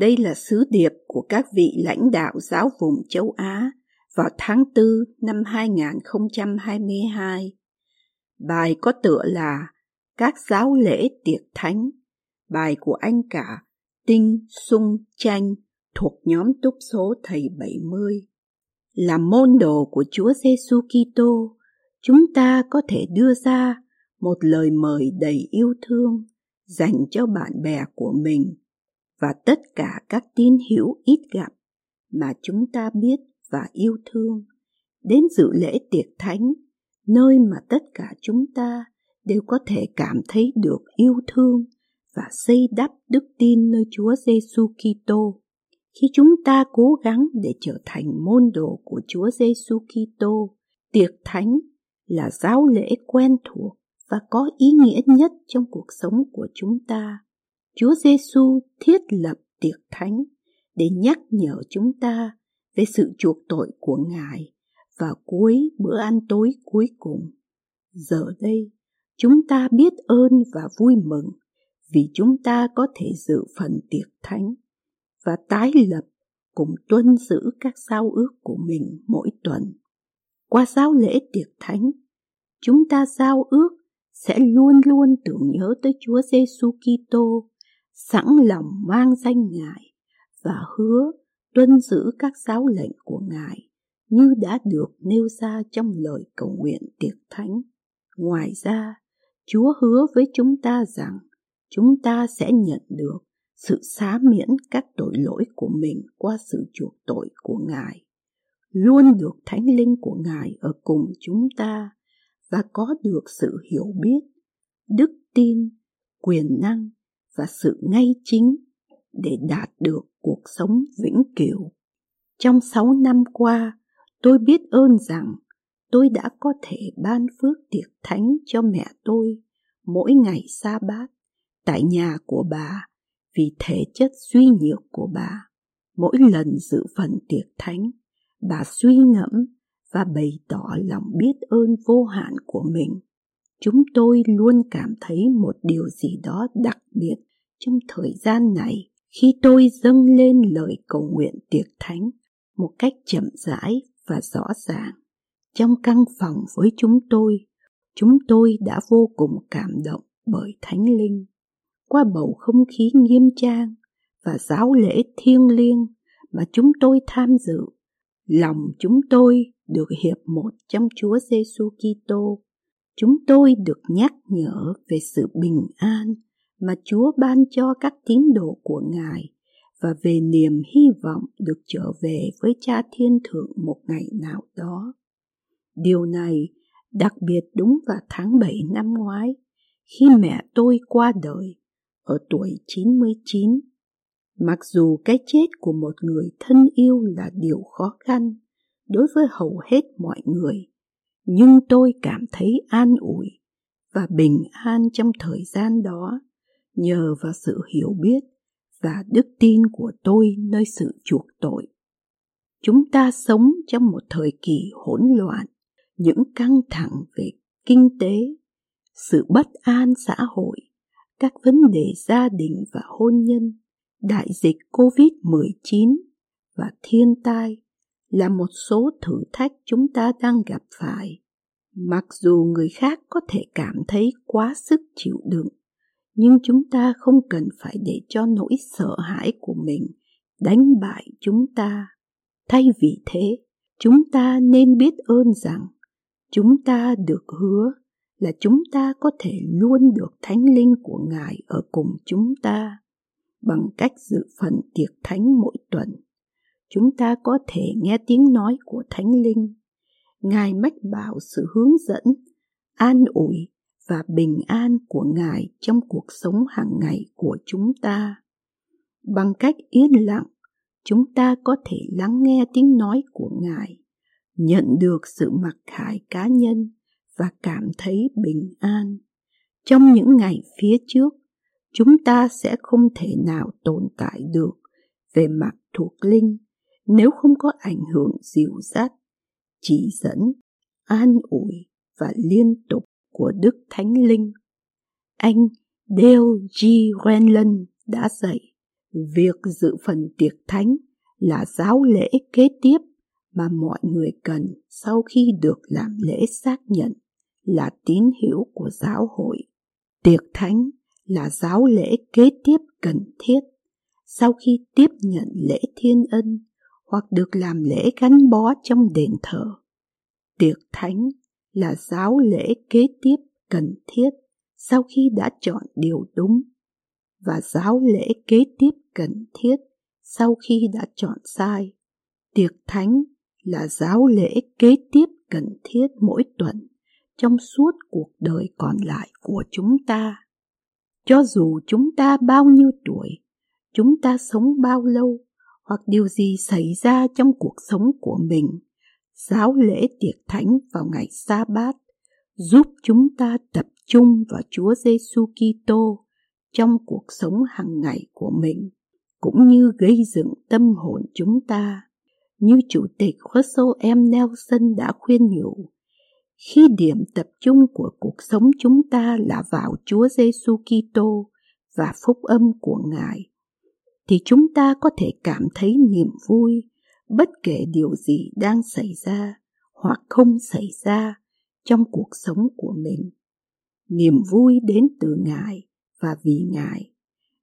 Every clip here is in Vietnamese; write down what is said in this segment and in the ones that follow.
Đây là sứ điệp của các vị lãnh đạo giáo vùng châu Á vào tháng 4 năm 2022. Bài có tựa là Các giáo lễ tiệc thánh. Bài của anh cả Tinh Sung Chanh thuộc nhóm túc số thầy 70. Là môn đồ của Chúa Giêsu Kitô, chúng ta có thể đưa ra một lời mời đầy yêu thương dành cho bạn bè của mình và tất cả các tín hữu ít gặp mà chúng ta biết và yêu thương đến dự lễ tiệc thánh nơi mà tất cả chúng ta đều có thể cảm thấy được yêu thương và xây đắp đức tin nơi Chúa Giêsu Kitô. Khi chúng ta cố gắng để trở thành môn đồ của Chúa Giêsu Kitô, tiệc thánh là giáo lễ quen thuộc và có ý nghĩa nhất trong cuộc sống của chúng ta. Chúa Giêsu thiết lập tiệc thánh để nhắc nhở chúng ta về sự chuộc tội của Ngài vào cuối bữa ăn tối cuối cùng. Giờ đây, chúng ta biết ơn và vui mừng vì chúng ta có thể dự phần tiệc thánh và tái lập cùng tuân giữ các giao ước của mình mỗi tuần. Qua giáo lễ tiệc thánh, chúng ta giao ước sẽ luôn luôn tưởng nhớ tới Chúa Giêsu Kitô sẵn lòng mang danh Ngài và hứa tuân giữ các giáo lệnh của Ngài như đã được nêu ra trong lời cầu nguyện tiệc thánh. Ngoài ra, Chúa hứa với chúng ta rằng chúng ta sẽ nhận được sự xá miễn các tội lỗi của mình qua sự chuộc tội của Ngài. Luôn được Thánh Linh của Ngài ở cùng chúng ta và có được sự hiểu biết, đức tin, quyền năng và sự ngay chính để đạt được cuộc sống vĩnh cửu. Trong sáu năm qua, tôi biết ơn rằng tôi đã có thể ban phước tiệc thánh cho mẹ tôi mỗi ngày sa bát tại nhà của bà vì thể chất suy nhược của bà. Mỗi lần dự phần tiệc thánh, bà suy ngẫm và bày tỏ lòng biết ơn vô hạn của mình. Chúng tôi luôn cảm thấy một điều gì đó đặc biệt trong thời gian này khi tôi dâng lên lời cầu nguyện tiệc thánh một cách chậm rãi và rõ ràng. Trong căn phòng với chúng tôi, chúng tôi đã vô cùng cảm động bởi Thánh Linh. Qua bầu không khí nghiêm trang và giáo lễ thiêng liêng mà chúng tôi tham dự, lòng chúng tôi được hiệp một trong Chúa Giêsu Kitô. Chúng tôi được nhắc nhở về sự bình an mà Chúa ban cho các tín đồ của Ngài và về niềm hy vọng được trở về với Cha Thiên Thượng một ngày nào đó. Điều này đặc biệt đúng vào tháng 7 năm ngoái, khi mẹ tôi qua đời ở tuổi 99. Mặc dù cái chết của một người thân yêu là điều khó khăn đối với hầu hết mọi người, nhưng tôi cảm thấy an ủi và bình an trong thời gian đó nhờ vào sự hiểu biết và đức tin của tôi nơi sự chuộc tội. Chúng ta sống trong một thời kỳ hỗn loạn, những căng thẳng về kinh tế, sự bất an xã hội, các vấn đề gia đình và hôn nhân, đại dịch COVID-19 và thiên tai là một số thử thách chúng ta đang gặp phải. Mặc dù người khác có thể cảm thấy quá sức chịu đựng, nhưng chúng ta không cần phải để cho nỗi sợ hãi của mình đánh bại chúng ta. Thay vì thế, chúng ta nên biết ơn rằng chúng ta được hứa là chúng ta có thể luôn được thánh linh của ngài ở cùng chúng ta. Bằng cách dự phần tiệc thánh mỗi tuần, chúng ta có thể nghe tiếng nói của thánh linh. Ngài mách bảo sự hướng dẫn, an ủi và bình an của Ngài trong cuộc sống hàng ngày của chúng ta. Bằng cách yên lặng, chúng ta có thể lắng nghe tiếng nói của Ngài, nhận được sự mặc khải cá nhân và cảm thấy bình an. Trong những ngày phía trước, chúng ta sẽ không thể nào tồn tại được về mặt thuộc linh nếu không có ảnh hưởng dịu dắt, chỉ dẫn, an ủi và liên tục của Đức Thánh Linh. Anh Dale G. Renlund đã dạy, việc dự phần tiệc thánh là giáo lễ kế tiếp mà mọi người cần sau khi được làm lễ xác nhận là tín hữu của giáo hội. Tiệc thánh là giáo lễ kế tiếp cần thiết sau khi tiếp nhận lễ thiên ân hoặc được làm lễ gắn bó trong đền thờ. Tiệc thánh là giáo lễ kế tiếp cần thiết sau khi đã chọn điều đúng và giáo lễ kế tiếp cần thiết sau khi đã chọn sai. Tiệc thánh là giáo lễ kế tiếp cần thiết mỗi tuần trong suốt cuộc đời còn lại của chúng ta. Cho dù chúng ta bao nhiêu tuổi, chúng ta sống bao lâu hoặc điều gì xảy ra trong cuộc sống của mình, giáo lễ tiệc thánh vào ngày sa bát giúp chúng ta tập trung vào Chúa Giêsu Kitô trong cuộc sống hàng ngày của mình, cũng như gây dựng tâm hồn chúng ta. Như Chủ tịch Russell M. Nelson đã khuyên nhủ, khi điểm tập trung của cuộc sống chúng ta là vào Chúa Giêsu Kitô và phúc âm của Ngài, thì chúng ta có thể cảm thấy niềm vui bất kể điều gì đang xảy ra hoặc không xảy ra trong cuộc sống của mình. Niềm vui đến từ Ngài và vì Ngài.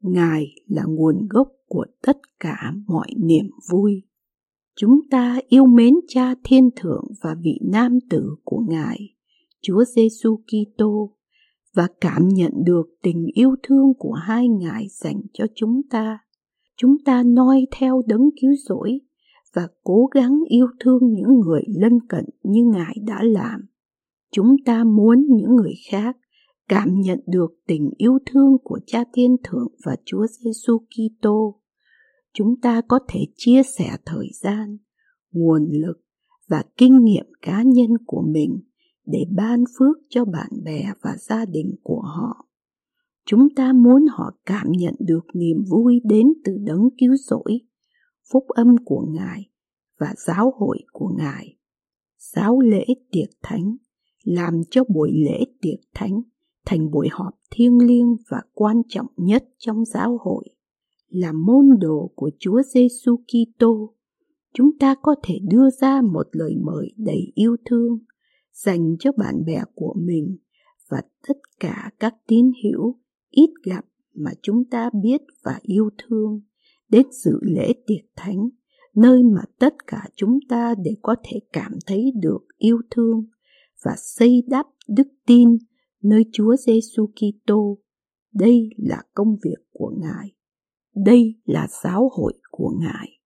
Ngài là nguồn gốc của tất cả mọi niềm vui. Chúng ta yêu mến Cha Thiên Thượng và vị Nam Tử của Ngài, Chúa Giêsu Kitô và cảm nhận được tình yêu thương của hai Ngài dành cho chúng ta. Chúng ta noi theo đấng cứu rỗi và cố gắng yêu thương những người lân cận như Ngài đã làm. Chúng ta muốn những người khác cảm nhận được tình yêu thương của Cha Thiên Thượng và Chúa Giêsu Kitô. Chúng ta có thể chia sẻ thời gian, nguồn lực và kinh nghiệm cá nhân của mình để ban phước cho bạn bè và gia đình của họ. Chúng ta muốn họ cảm nhận được niềm vui đến từ đấng cứu rỗi, phúc âm của Ngài và giáo hội của Ngài. Giáo lễ tiệc thánh làm cho buổi lễ tiệc thánh thành buổi họp thiêng liêng và quan trọng nhất trong giáo hội. Là môn đồ của Chúa Giêsu Kitô, chúng ta có thể đưa ra một lời mời đầy yêu thương dành cho bạn bè của mình và tất cả các tín hữu ít gặp mà chúng ta biết và yêu thương đến dự lễ tiệc thánh, nơi mà tất cả chúng ta đều có thể cảm thấy được yêu thương và xây đắp đức tin nơi Chúa Giêsu Kitô. Đây là công việc của Ngài. Đây là giáo hội của Ngài.